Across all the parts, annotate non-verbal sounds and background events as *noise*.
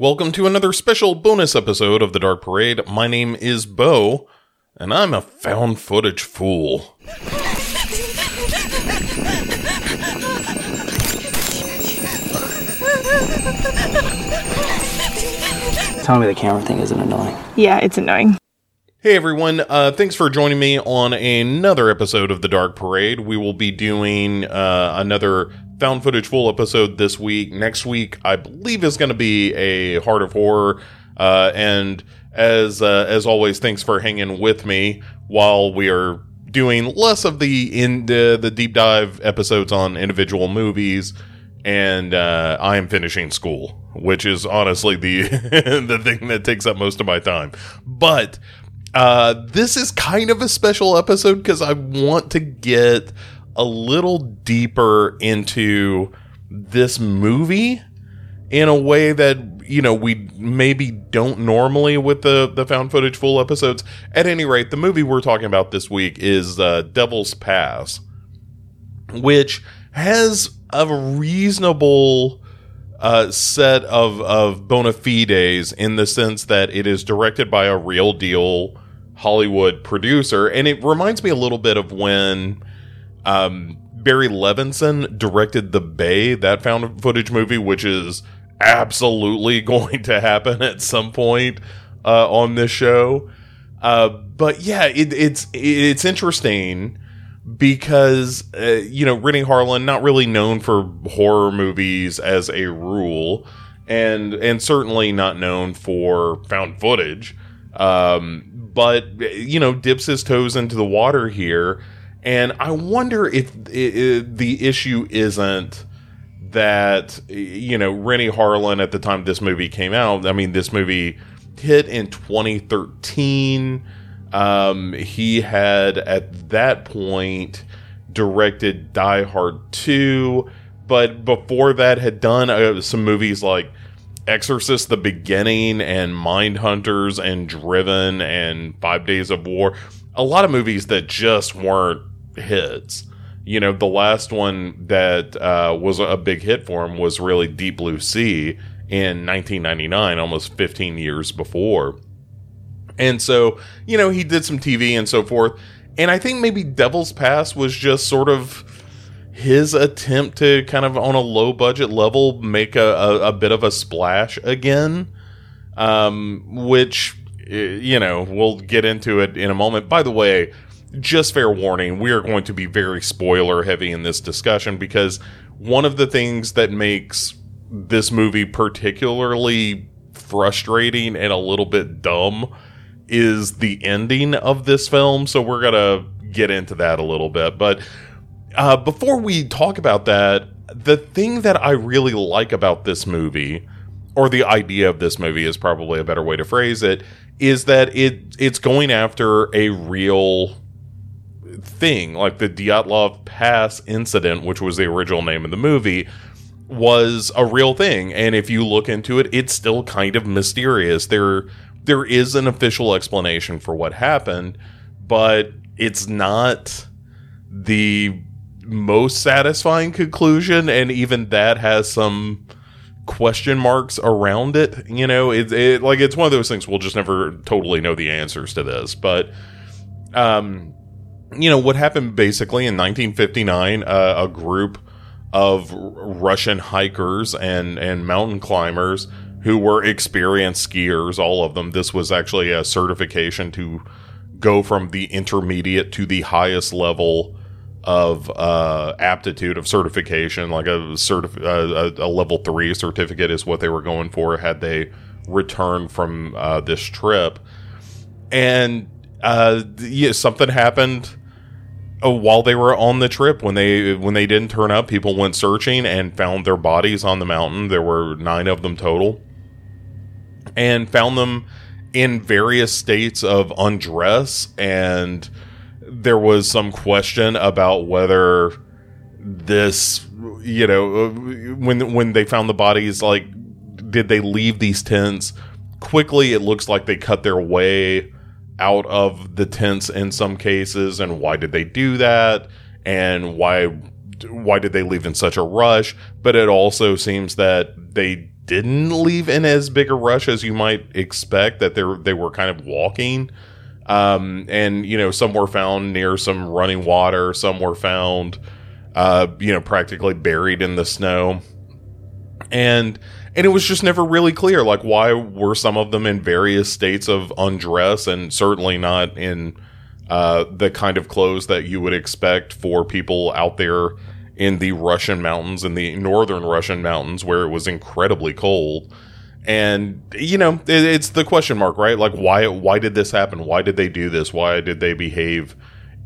Welcome to another special bonus episode of The Dark Parade. My name is Bo, and I'm a found footage fool. Tell me the camera thing isn't annoying. Yeah, it's annoying. Hey everyone, uh, thanks for joining me on another episode of The Dark Parade. We will be doing uh, another found footage fool episode this week. Next week, I believe, is going to be a Heart of Horror. Uh, and as uh, as always, thanks for hanging with me while we are doing less of the in the, the deep dive episodes on individual movies. And uh, I am finishing school, which is honestly the *laughs* the thing that takes up most of my time. But uh, this is kind of a special episode because I want to get a little deeper into this movie in a way that you know we maybe don't normally with the the found footage fool episodes. At any rate, the movie we're talking about this week is uh, Devil's Pass, which has a reasonable uh, set of of bona fides in the sense that it is directed by a real deal Hollywood producer, and it reminds me a little bit of when um, Barry Levinson directed The Bay, that found footage movie, which is absolutely *laughs* going to happen at some point uh, on this show. Uh, but yeah, it, it's it's interesting because uh, you know Renny Harlin not really known for horror movies as a rule, and and certainly not known for found footage. Um, but you know dips his toes into the water here, and I wonder if it, it, the issue isn't that you know Renny Harlin at the time this movie came out. I mean, this movie hit in 2013. Um, he had at that point directed Die Hard 2, but before that had done uh, some movies like Exorcist the Beginning and Mind Hunters and Driven and Five Days of War. A lot of movies that just weren't hits. You know, the last one that uh, was a big hit for him was really Deep Blue Sea in 1999, almost 15 years before. And so, you know, he did some TV and so forth. And I think maybe Devil's Pass was just sort of his attempt to kind of on a low budget level make a, a, a bit of a splash again, um, which, you know, we'll get into it in a moment. By the way, just fair warning, we are going to be very spoiler heavy in this discussion because one of the things that makes this movie particularly frustrating and a little bit dumb is the ending of this film. So we're going to get into that a little bit. But uh, before we talk about that, the thing that I really like about this movie, or the idea of this movie is probably a better way to phrase it, is that it it's going after a real thing, like the Dyatlov Pass incident, which was the original name of the movie, was a real thing. And if you look into it, it's still kind of mysterious. There there is an official explanation for what happened, but it's not the most satisfying conclusion, and even that has some question marks around it. You know, it, it like it's one of those things we'll just never totally know the answers to this, but um you know what happened basically in 1959 uh, a group of russian hikers and and mountain climbers who were experienced skiers all of them this was actually a certification to go from the intermediate to the highest level of uh, aptitude of certification, like a, certif- uh, a, a level three certificate is what they were going for had they returned from uh, this trip. And uh, yeah, something happened uh, while they were on the trip when they when they didn't turn up. People went searching and found their bodies on the mountain. There were nine of them total, and found them in various states of undress and there was some question about whether this you know when when they found the bodies like did they leave these tents quickly it looks like they cut their way out of the tents in some cases and why did they do that? And why why did they leave in such a rush? But it also seems that they didn't leave in as big a rush as you might expect. That they they were kind of walking, um, and you know some were found near some running water, some were found, uh, you know, practically buried in the snow, and and it was just never really clear like why were some of them in various states of undress and certainly not in uh, the kind of clothes that you would expect for people out there in the Russian mountains, in the northern Russian mountains, where it was incredibly cold. And you know, it, it's the question mark, right? Like, why? Why did this happen? Why did they do this? Why did they behave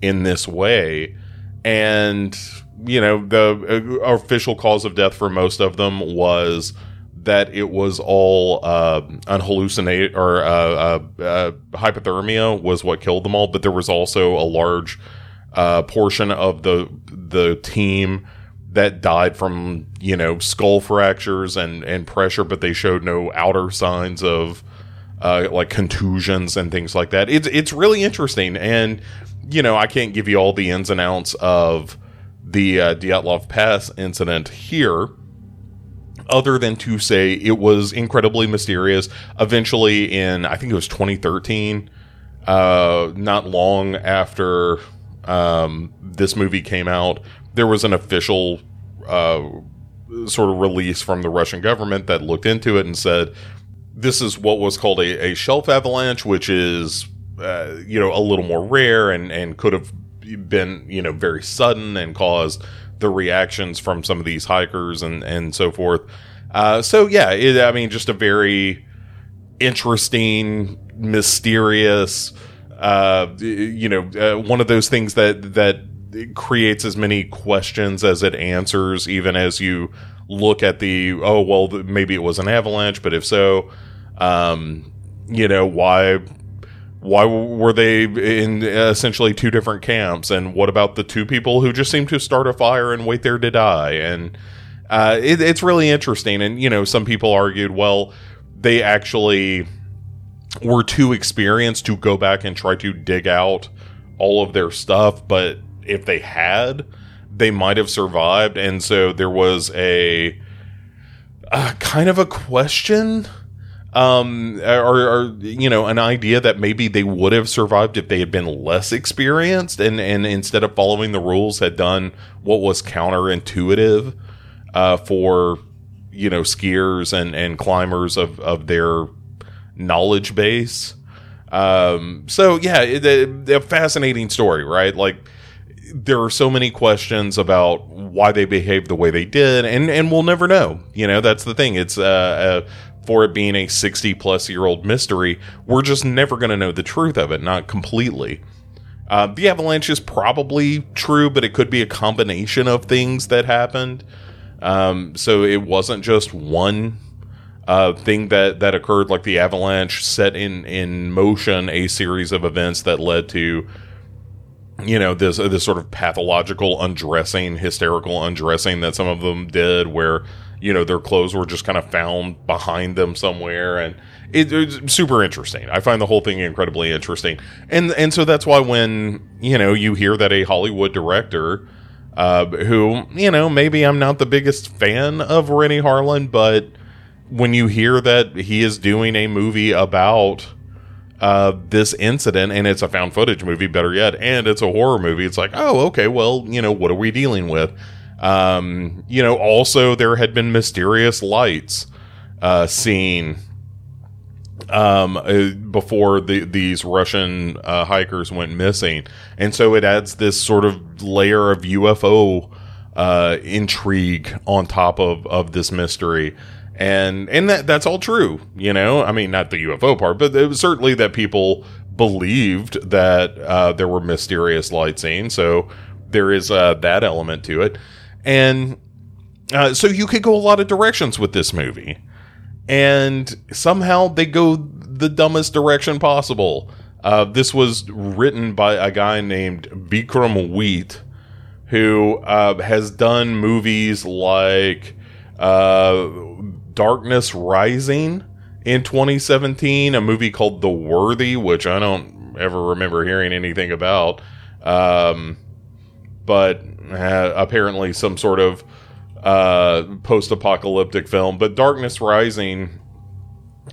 in this way? And you know, the uh, official cause of death for most of them was that it was all uh, unhallucinate or uh, uh, uh, hypothermia was what killed them all, but there was also a large uh, portion of the the team that died from you know skull fractures and and pressure, but they showed no outer signs of uh, like contusions and things like that. It's it's really interesting, and you know I can't give you all the ins and outs of the uh, Dyatlov Pass incident here other than to say it was incredibly mysterious. Eventually, in I think it was 2013, uh, not long after um, this movie came out, there was an official uh, sort of release from the Russian government that looked into it and said this is what was called a, a shelf avalanche, which is uh, you know a little more rare and and could have been you know very sudden and caused the reactions from some of these hikers and and so forth. Uh, so yeah, it, I mean, just a very interesting, mysterious, uh, you know, uh, one of those things that that creates as many questions as it answers, even as you look at the oh well, maybe it was an avalanche, but if so, um, you know why why were they in essentially two different camps? And what about the two people who just seem to start a fire and wait there to die? And uh, it, it's really interesting. And you know some people argued well they actually were too experienced to go back and try to dig out all of their stuff. But if they had they might have survived. And so there was a, a kind of a question um, or, or, you know, an idea that maybe they would have survived if they had been less experienced and, and instead of following the rules had done what was counterintuitive uh, for, you know, skiers and, and climbers of, of their knowledge base. Um, so yeah, it, a fascinating story, right? Like, there are so many questions about why they behaved the way they did, and and we'll never know. You know, that's the thing. It's uh, for it being a 60 plus year old mystery, we're just never going to know the truth of it, not completely. Uh, the avalanche is probably true, but it could be a combination of things that happened. Um, so it wasn't just one uh, thing that, that occurred, like the avalanche set in, in motion a series of events that led to, you know, this, this sort of pathological undressing, hysterical undressing that some of them did, where you know their clothes were just kind of found behind them somewhere. And it, it's super interesting. I find the whole thing incredibly interesting. And and so that's why when you know you hear that a hollywood director uh, who you know maybe i'm not the biggest fan of renny harlin but when you hear that he is doing a movie about uh, this incident and it's a found footage movie better yet and it's a horror movie it's like oh okay well you know what are we dealing with um, you know, also there had been mysterious lights uh, seen um, uh, before the, these Russian uh, hikers went missing, and so it adds this sort of layer of UFO uh, intrigue on top of of this mystery. And and that that's all true, you know. I mean, not the UFO part, but it was certainly that people believed that uh, there were mysterious lights seen. So there is that element to it. And uh, so you could go a lot of directions with this movie. And somehow they go the dumbest direction possible. Uh, this was written by a guy named Vikram Weet, who uh, has done movies like uh, Darkness Rising in 2017, a movie called The Worthy, which I don't ever remember hearing anything about. Um, but uh, apparently some sort of uh, post-apocalyptic film. But Darkness Rising,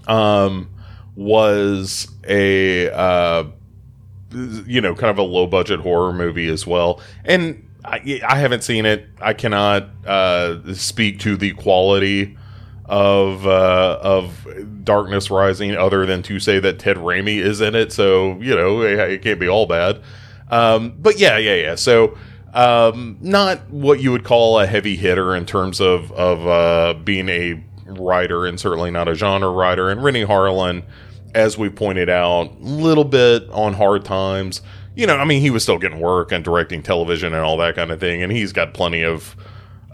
um, was a uh, you know kind of a low-budget horror movie as well, and I, I haven't seen it. I cannot uh, speak to the quality of uh, of Darkness Rising, other than to say that Ted Raimi is in it. So you know, it, it can't be all bad. Um, but yeah, yeah, yeah. So um, not what you would call a heavy hitter in terms of of uh, being a writer, and certainly not a genre writer. And Renny Harlin, as we pointed out, a little bit on hard times. You know, I mean, he was still getting work and directing television and all that kind of thing, and he's got plenty of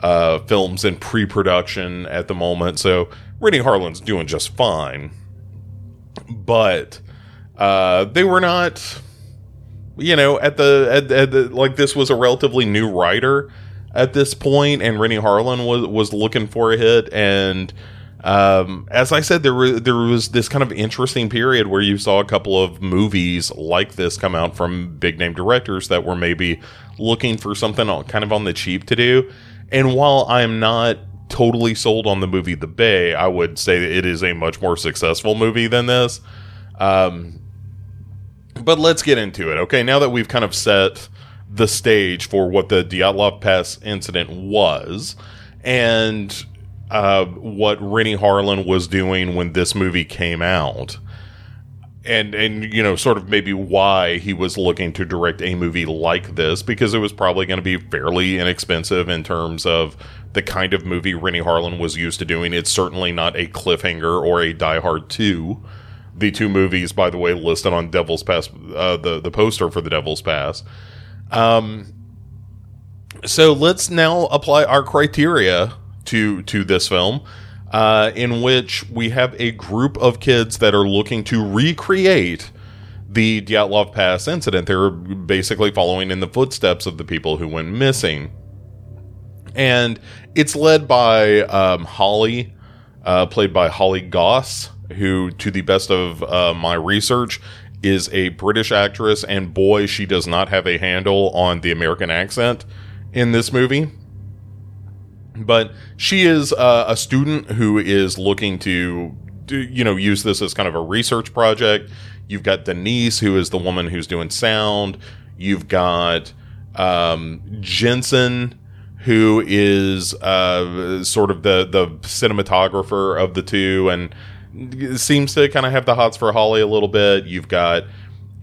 uh, films in pre-production at the moment. So Renny Harlin's doing just fine, but uh, they were not. You know, at the, at, at the like this was a relatively new writer at this point, and Renny Harlin was was looking for a hit. And um, as I said, there was there was this kind of interesting period where you saw a couple of movies like this come out from big name directors that were maybe looking for something kind of on the cheap to do. And while I'm not totally sold on the movie The Bay, I would say it is a much more successful movie than this. Um, but let's get into it. Okay, now that we've kind of set the stage for what the Dyatlov Pass incident was and uh, what Renny Harlin was doing when this movie came out. And and you know sort of maybe why he was looking to direct a movie like this because it was probably going to be fairly inexpensive in terms of the kind of movie Renny Harlin was used to doing. It's certainly not a cliffhanger or a Die Hard 2 the two movies, by the way, listed on Devil's Pass, uh, the the poster for the Devil's Pass. Um, so let's now apply our criteria to to this film, uh, in which we have a group of kids that are looking to recreate the Dyatlov Pass incident. They're basically following in the footsteps of the people who went missing, and it's led by um, Holly, uh, played by Holly Goss who, to the best of uh, my research, is a British actress, and boy, she does not have a handle on the American accent in this movie. But she is uh, a student who is looking to, do, you know, use this as kind of a research project. You've got Denise, who is the woman who's doing sound. You've got um, Jensen, who is uh, sort of the the cinematographer of the two, and seems to kind of have the hots for Holly a little bit. You've got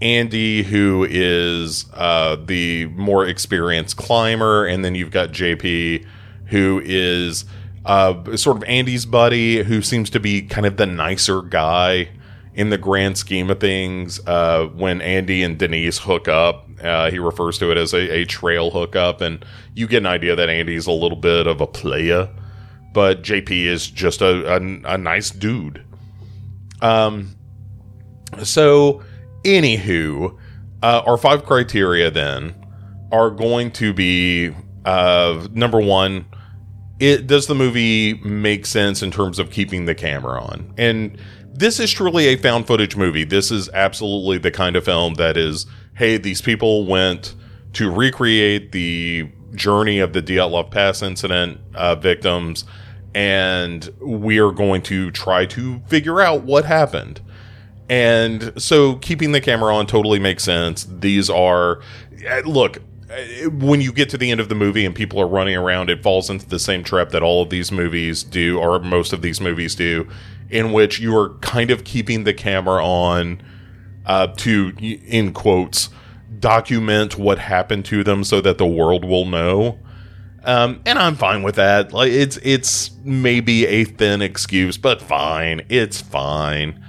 Andy, who is uh, the more experienced climber, and then you've got JP, who is uh, sort of Andy's buddy, who seems to be kind of the nicer guy in the grand scheme of things. Uh, when Andy and Denise hook up, uh, he refers to it as a, a trail hookup, and you get an idea that Andy's a little bit of a playa, but JP is just a, a, a nice dude. Um, so, anywho, uh, our five criteria then are going to be uh, number one, it does the movie make sense in terms of keeping the camera on? And this is truly a found footage movie. This is absolutely the kind of film that is, hey, these people went to recreate the journey of the Dyatlov Pass incident uh, victims and we are going to try to figure out what happened. And so keeping the camera on totally makes sense. These are, eh, look, eh, when you get to the end of the movie and people are running around, it falls into the same trap that all of these movies do, or most of these movies do, in which you are kind of keeping the camera on uh, to, in quotes, document what happened to them so that the world will know. Um, and I'm fine with that. Like it's it's maybe a thin excuse, but fine. It's fine.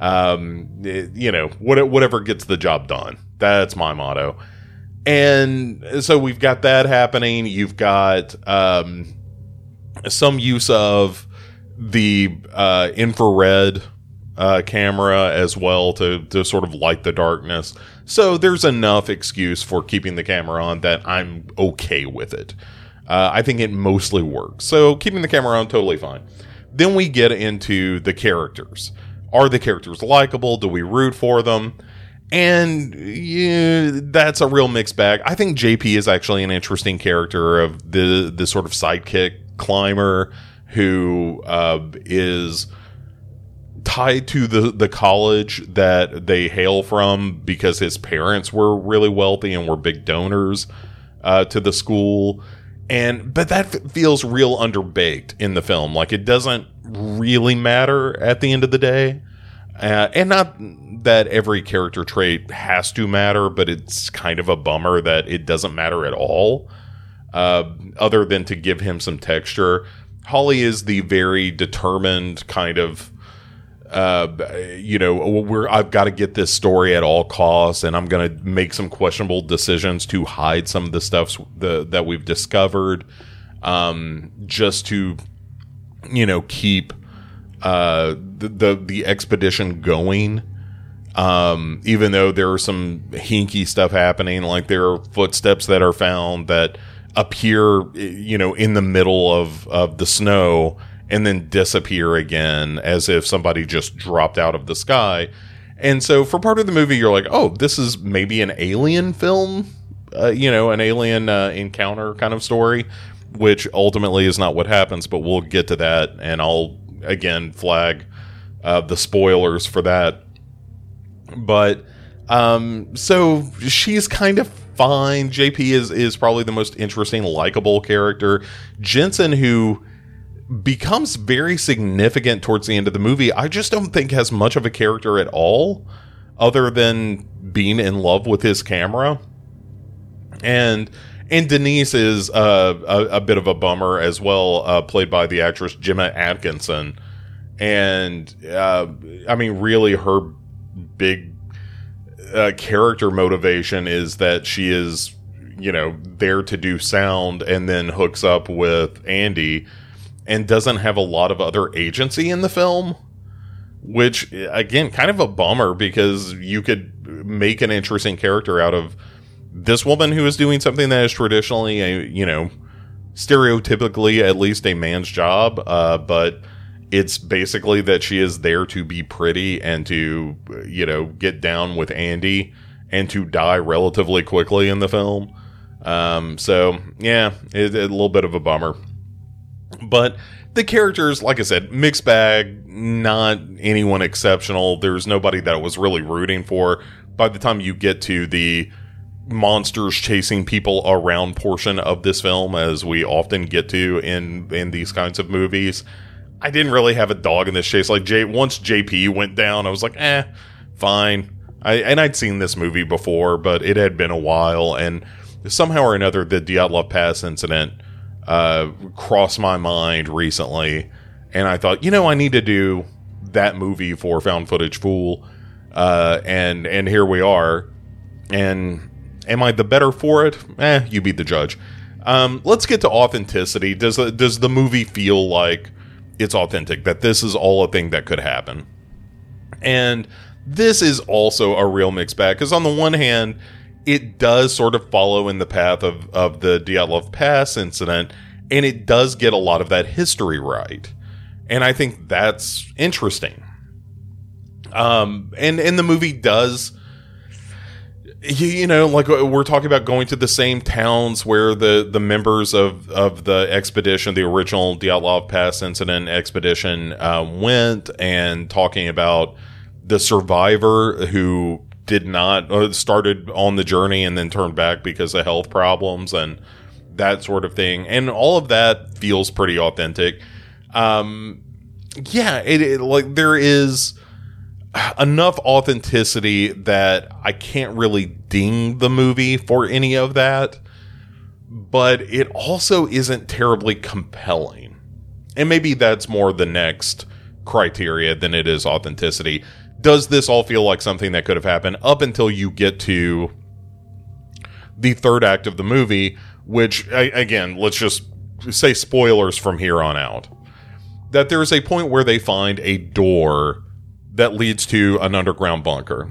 Um, it, you know, what, whatever gets the job done. That's my motto. And so we've got that happening. You've got um, some use of the uh, infrared uh, camera as well to to sort of light the darkness. So there's enough excuse for keeping the camera on that I'm okay with it. Uh, I think it mostly works. So keeping the camera on, totally fine. Then we get into the characters. Are the characters likable? Do we root for them? And yeah, that's a real mixed bag. I think JP is actually an interesting character of the the sort of sidekick climber who uh, is tied to the the college that they hail from because his parents were really wealthy and were big donors uh, to the school and but that feels real underbaked in the film. Like it doesn't really matter at the end of the day. Uh, and not that every character trait has to matter but it's kind of a bummer that it doesn't matter at all. Uh, other than to give him some texture holly is the very determined kind of uh, you know, we're I've got to get this story at all costs, and I'm going to make some questionable decisions to hide some of the stuff the, that we've discovered, um, just to, you know, keep uh, the, the the expedition going. Um, even though there are some hinky stuff happening, like there are footsteps that are found that appear, you know, in the middle of of the snow and then disappear again as if somebody just dropped out of the sky. And so for part of the movie, you're like, oh, this is maybe an alien film, uh, you know, an alien uh, encounter kind of story, which ultimately is not what happens, but we'll get to that. And I'll again flag uh, the spoilers for that. But um, so she's kind of fine. JP is, is probably the most interesting, likable character. Jensen, who becomes very significant towards the end of the movie. I just don't think has much of a character at all, other than being in love with his camera. And and Denise is uh, a, a, bit of a bummer as well, uh, played by the actress Gemma Atkinson. And uh, I mean, really, her big uh, character motivation is that she is, you know, there to do sound and then hooks up with Andy and doesn't have a lot of other agency in the film which again kind of a bummer because you could make an interesting character out of this woman who is doing something that is traditionally a you know stereotypically at least a man's job uh, but it's basically that she is there to be pretty and to you know get down with andy and to die relatively quickly in the film. Um, so yeah it, it, a little bit of a bummer but the characters, like I said, mixed bag, not anyone exceptional. There's nobody that I was really rooting for. By the time you get to the monsters chasing people around portion of this film, as we often get to in in these kinds of movies, I didn't really have a dog in this chase. Like J, once JP went down, I was like, eh, fine. I, and I'd seen this movie before, but it had been a while, and somehow or another, the Dyatlov Pass incident uh, crossed my mind recently, and I thought, you know, I need to do that movie for Found Footage Fool, uh, and and here we are. And am I the better for it? Eh, you be the judge. Um, let's get to authenticity. Does the, does the movie feel like it's authentic? That this is all a thing that could happen? And this is also a real mixed bag because on the one hand, it does sort of follow in the path of, of the Dyatlov Pass incident, and it does get a lot of that history right. And I think that's interesting. Um, and, and the movie does, you, you know, like uh, we're talking about going to the same towns where the, the members of, of the expedition, the original Dyatlov Pass incident expedition, uh, went and talking about the survivor who did not uh, started on the journey and then turned back because of health problems and that sort of thing. And all of that feels pretty authentic. Um yeah it, it like there is enough authenticity that I can't really ding the movie for any of that but it also isn't terribly compelling. And maybe that's more the next criteria than it is authenticity does this all feel like something that could have happened up until you get to the third act of the movie, which, again, let's just say spoilers from here on out. That there is a point where they find a door that leads to an underground bunker.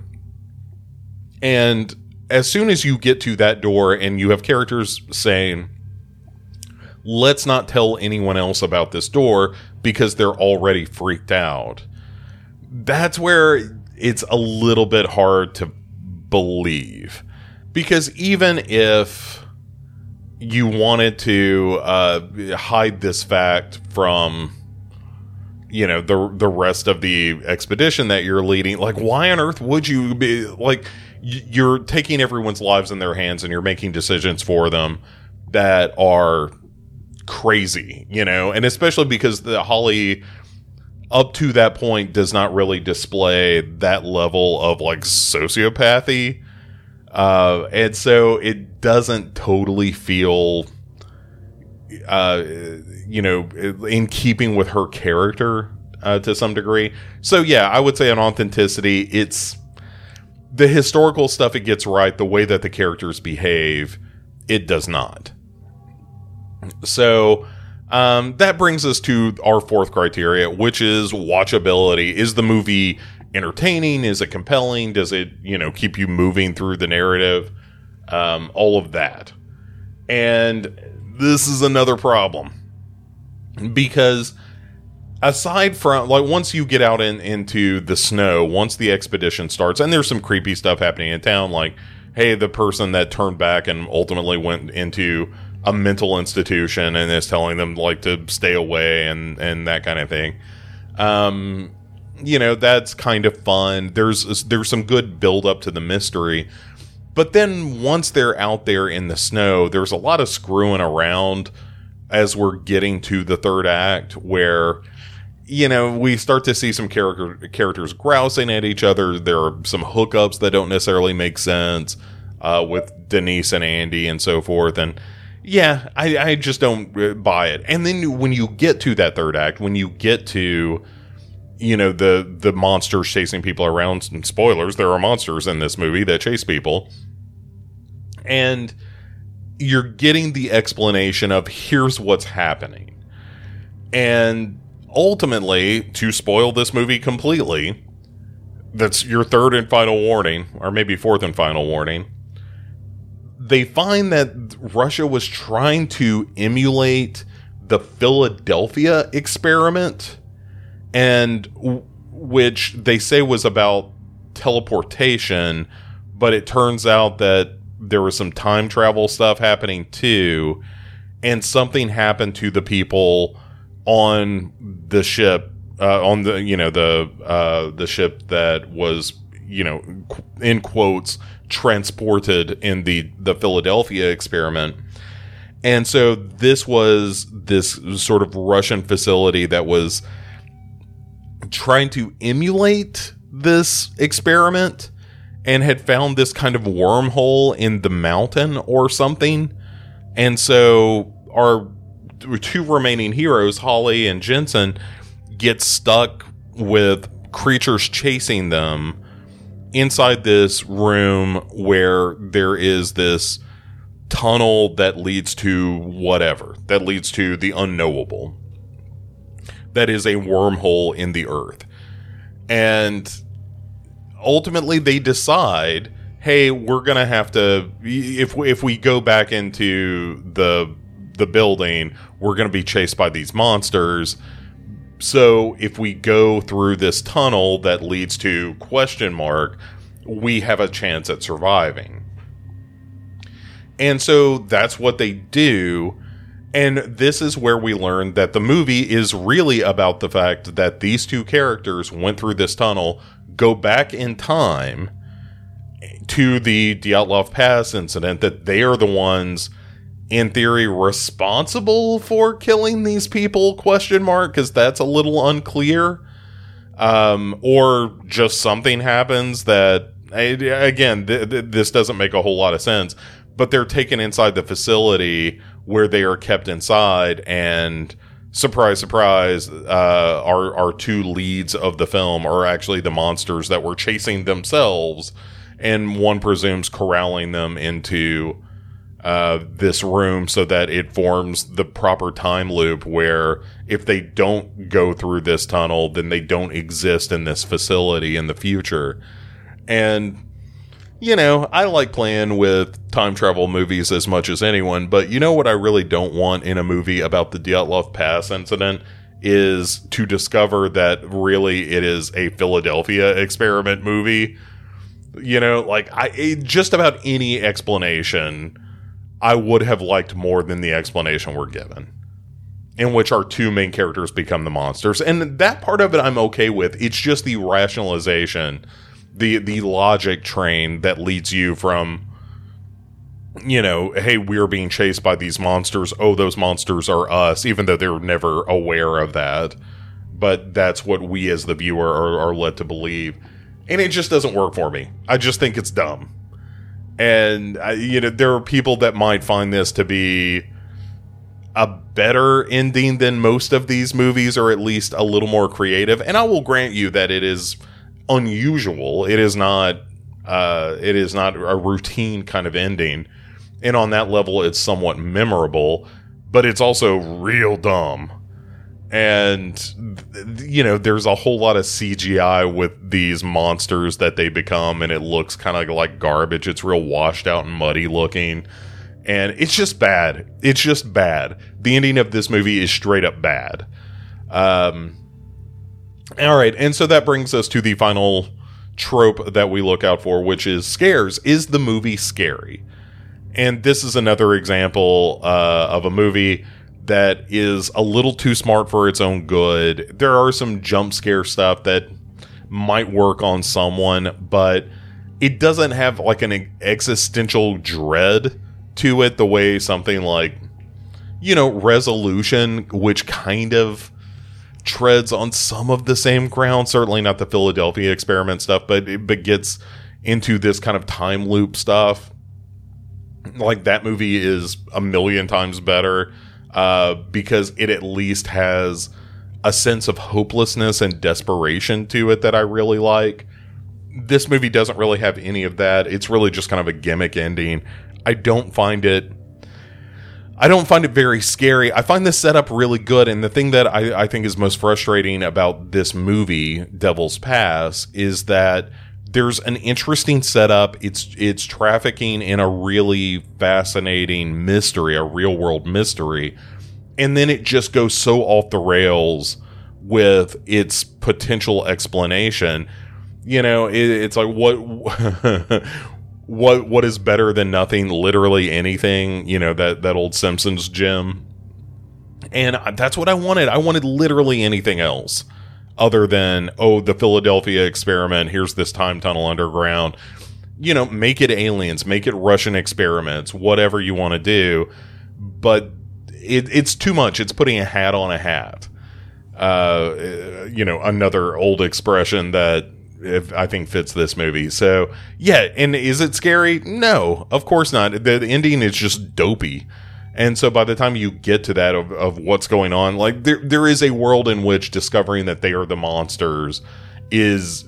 And as soon as you get to that door and you have characters saying, let's not tell anyone else about this door because they're already freaked out that's where it's a little bit hard to believe. Because even if you wanted to uh, hide this fact from you know the the rest of the expedition that you're leading like why on earth would you be like you're taking everyone's lives in their hands and you're making decisions for them that are crazy you know? And especially because the holly up to that point does not really display that level of like sociopathy uh and so it doesn't totally feel uh, you know, in keeping with her character uh, to some degree. So yeah, I would say on authenticity, it's the historical stuff it gets right. The way that the characters behave, it does not. So um, that brings us to our fourth criteria, which is watchability. Is the movie entertaining? Is it compelling? Does it, you know, keep you moving through the narrative? Um, all of that. And this is another problem because aside from like once you get out in, into the snow once the expedition starts and there's some creepy stuff happening in town like hey the person that turned back and ultimately went into a mental institution and is telling them like to stay away and and that kind of thing um you know that's kind of fun there's there's some good build up to the mystery but then once they're out there in the snow, there's a lot of screwing around as we're getting to the third act where you know, we start to see some character characters grousing at each other. There are some hookups that don't necessarily make sense uh, with Denise and Andy and so forth. And yeah, I, I just don't uh, buy it. And then when you get to that third act, when you get to you know the the monsters chasing people around, and spoilers, there are monsters in this movie that chase people and you're getting the explanation of here's what's happening. And ultimately, to spoil this movie completely, that's your third and final warning, or maybe fourth and final warning. They find that Russia was trying to emulate the Philadelphia experiment, and which they say was about teleportation, but it turns out that there was some time travel stuff happening too, and something happened to the people on the ship, uh, on the you know the uh, the ship that was you know in quotes transported in the the Philadelphia experiment. And so this was this sort of Russian facility that was trying to emulate this experiment and had found this kind of wormhole in the mountain or something. And so our two remaining heroes, Holly and Jensen, get stuck with creatures chasing them inside this room where there is this tunnel that leads to whatever, that leads to the unknowable. That is a wormhole in the earth. And ultimately they decide, hey, we're gonna have to if if we go back into the the building, we're gonna be chased by these monsters. So if we go through this tunnel that leads to question mark, we have a chance at surviving. And so that's what they do. And this is where we learn that the movie is really about the fact that these two characters went through this tunnel go back in time to the Dyatlov Pass incident that they are the ones in theory responsible for killing these people question mark because that's a little unclear. Um, or just something happens that again th- th- this doesn't make a whole lot of sense but they're taken inside the facility where they are kept inside and surprise, surprise, uh, our our two leads of the film are actually the monsters that were chasing themselves, and one presumes corralling them into uh, this room so that it forms the proper time loop where if they don't go through this tunnel, then they don't exist in this facility in the future. And you know, I like playing with time travel movies as much as anyone, but you know what I really don't want in a movie about the Dyatlov Pass incident is to discover that really it is a Philadelphia experiment movie. You know, like I just about any explanation I would have liked more than the explanation we're given, in which our two main characters become the monsters. And that part of it I'm okay with. It's just the rationalization, the the logic train that leads you from you know, hey, we're being chased by these monsters. Oh, those monsters are us, even though they're never aware of that. But that's what we as the viewer are, are led to believe. And it just doesn't work for me. I just think it's dumb. And, you know, there are people that might find this to be a better ending than most of these movies, or at least a little more creative. And I will grant you that it is unusual. It is not, uh, it is not a routine kind of ending and on that level it's somewhat memorable but it's also real dumb and you know there's a whole lot of cgi with these monsters that they become and it looks kind of like garbage. It's real washed out and muddy looking. And it's just bad. It's just bad. The ending of this movie is straight up bad. Um all right and so that brings us to the final trope that we look out for which is scares. Is the movie scary? And this is another example uh, of a movie that is a little too smart for its own good. There are some jump scare stuff that might work on someone, but it doesn't have like an existential dread to it the way something like, you know, Resolution, which kind of treads on some of the same ground. Certainly not the Philadelphia experiment stuff, but it but gets into this kind of time loop stuff like that movie is a million times better uh, because it at least has a sense of hopelessness and desperation to it that I really like. This movie doesn't really have any of that. It's really just kind of a gimmick ending. I don't find it. I don't find it very scary. I find this setup really good. And the thing that I, I think is most frustrating about this movie, Devil's Pass, is that there's an interesting setup. It's it's trafficking in a really fascinating mystery, a real world mystery, and then it just goes so off the rails with its potential explanation. You know, it, it's like what *laughs* what what is better than nothing? Literally anything. You know that that old Simpsons gem, and that's what I wanted. I wanted literally anything else other than oh the Philadelphia experiment. Here's this time tunnel underground. You know, make it aliens, make it Russian experiments, whatever you want to do. But it, it's too much. It's putting a hat on a hat. Uh, you know, another old expression that if I think fits this movie. So yeah, and is it scary? No, of course not. The, the ending is just dopey. And so by the time you get to that of, of what's going on, like there there is a world in which discovering that they are the monsters is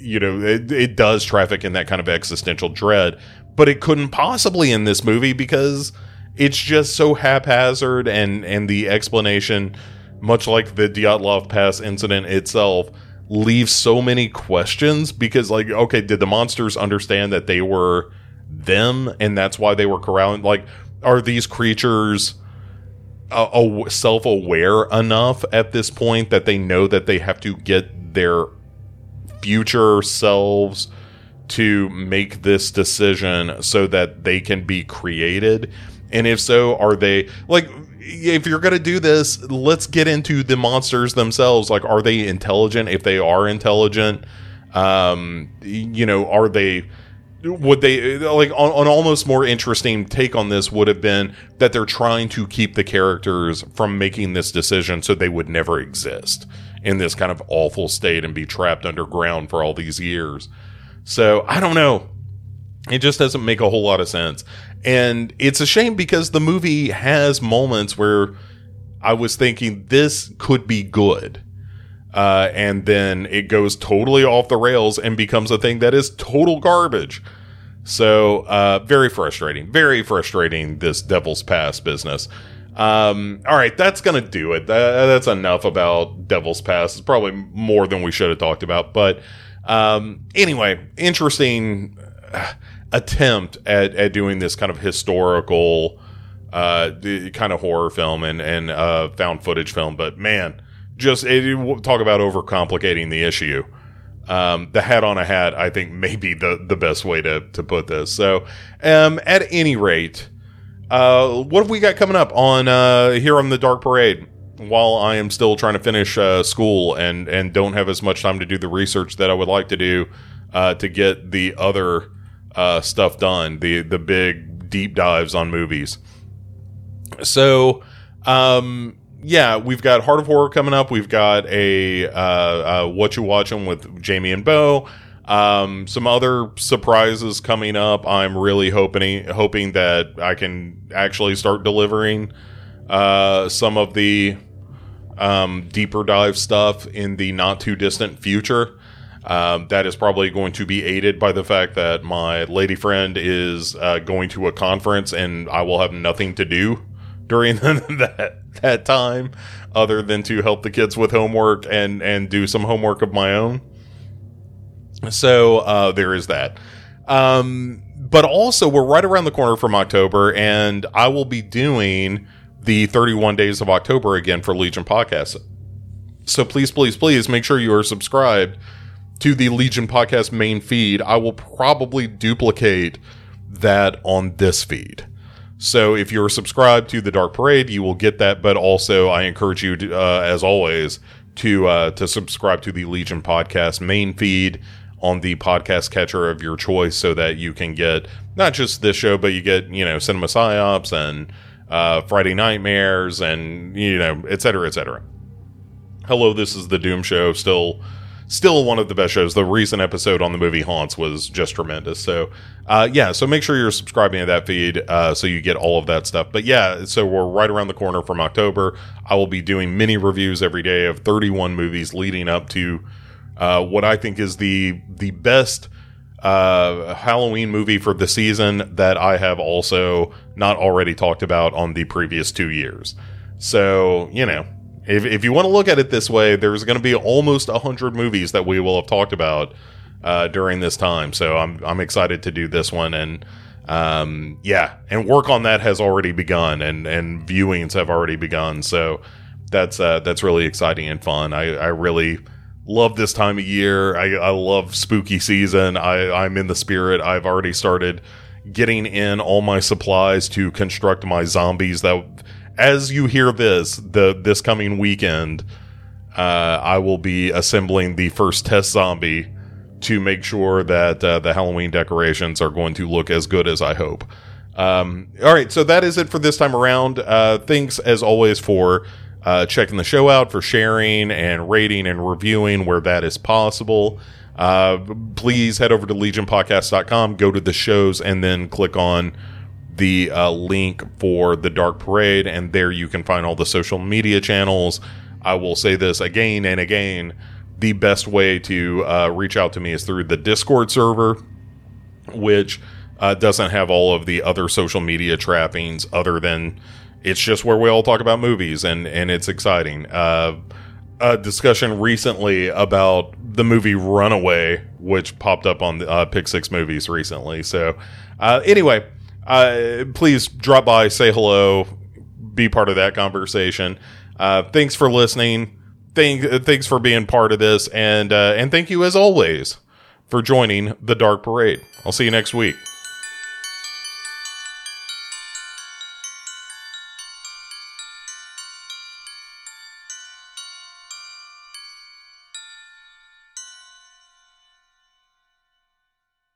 you know, it, it does traffic in that kind of existential dread, but it couldn't possibly in this movie because it's just so haphazard and and the explanation much like the Dyatlov Pass incident itself leaves so many questions because like okay did the monsters understand that they were them and that's why they were corralling like are these creatures uh, self-aware enough at this point that they know that they have to get their future selves to make this decision so that they can be created? And if so are they like if you're going to do this let's get into the monsters themselves. Like are they intelligent? If they are intelligent um you know are they would they like on, an almost more interesting take on this would have been that they're trying to keep the characters from making this decision so they would never exist in this kind of awful state and be trapped underground for all these years. So i don't know. It just doesn't make a whole lot of sense. And it's a shame because the movie has moments where i was thinking this could be good uh, and then it goes totally off the rails and becomes a thing that is total garbage. So, uh, very frustrating. Very frustrating, this Devil's Pass business. Um, all right, that's going to do it. That, that's enough about Devil's Pass. It's probably more than we should have talked about. But um, anyway, interesting uh, attempt at, at doing this kind of historical uh, kind of horror film and, and uh, found footage film. But man, just it, talk about overcomplicating the issue. Um, the hat on a hat, I think, may be the, the best way to, to put this. So, um, at any rate, uh, what have we got coming up on uh, here on the Dark Parade? While I am still trying to finish uh, school and and don't have as much time to do the research that I would like to do uh, to get the other uh, stuff done, the the big deep dives on movies. So, um, yeah, we've got Heart of Horror coming up. We've got a uh, uh, What You Watching with Jamie and Bo. Um, some other surprises coming up. I'm really hoping hoping that I can actually start delivering uh, some of the um, deeper dive stuff in the not too distant future. Um, that is probably going to be aided by the fact that my lady friend is uh, going to a conference and I will have nothing to do during *laughs* that that time other than to help the kids with homework and and do some homework of my own. So uh, there is that. Um, but also, we're right around the corner from October, and I will be doing the 31 Days of October again for Legion Podcast. So please, please, please make sure you are subscribed to the Legion Podcast main feed. I will probably duplicate that on this feed. So if you're subscribed to the Dark Parade, you will get that. But also, I encourage you, to, uh, as always, to uh, to subscribe to the Legion Podcast main feed on the podcast catcher of your choice, so that you can get not just this show, but you get you know Cinema Psyops and uh, Friday Nightmares and you know et cetera, et cetera. Hello, this is the Doom Show. Still still one of the best shows. The recent episode on the movie Haunts was just tremendous. So, uh, yeah, so make sure you're subscribing to that feed uh, so you get all of that stuff. But yeah, so we're right around the corner from October. I will be doing mini reviews every day of 31 movies leading up to uh, what I think is the the best uh, Halloween movie for the season that I have also not already talked about on the previous two years. So, you know, if, if you want to look at it this way, there's going to be almost 100 movies that we will have talked about uh, during this time. So I'm, I'm excited to do this one. And um, yeah, and work on that has already begun and, and viewings have already begun. So that's, uh, that's really exciting and fun. I, I really love this time of year. I, I love spooky season. I, I'm in the spirit. I've already started getting in all my supplies to construct my zombies that as you hear this, the this coming weekend, uh, I will be assembling the first test zombie to make sure that uh, the Halloween decorations are going to look as good as I hope. Um, all right, so that is it for this time around. Uh, thanks as always for uh, checking the show out, for sharing and rating and reviewing where that is possible. Uh, please head over to legionpodcast.com, go to the shows, and then click on the uh, link for the Dark Parade, and there you can find all the social media channels. I will say this again and again the best way to uh, reach out to me is through the Discord server, which uh, doesn't have all of the other social media trappings other than it's just where we all talk about movies and, and it's exciting. Uh, a discussion recently about the movie Runaway, which popped up on the uh, Pick Six movies recently. So, uh, anyway, uh, please drop by, say hello, be part of that conversation. Uh, thanks for listening. Thank, thanks for being part of this, and uh, and thank you as always for joining the Dark Parade. I'll see you next week.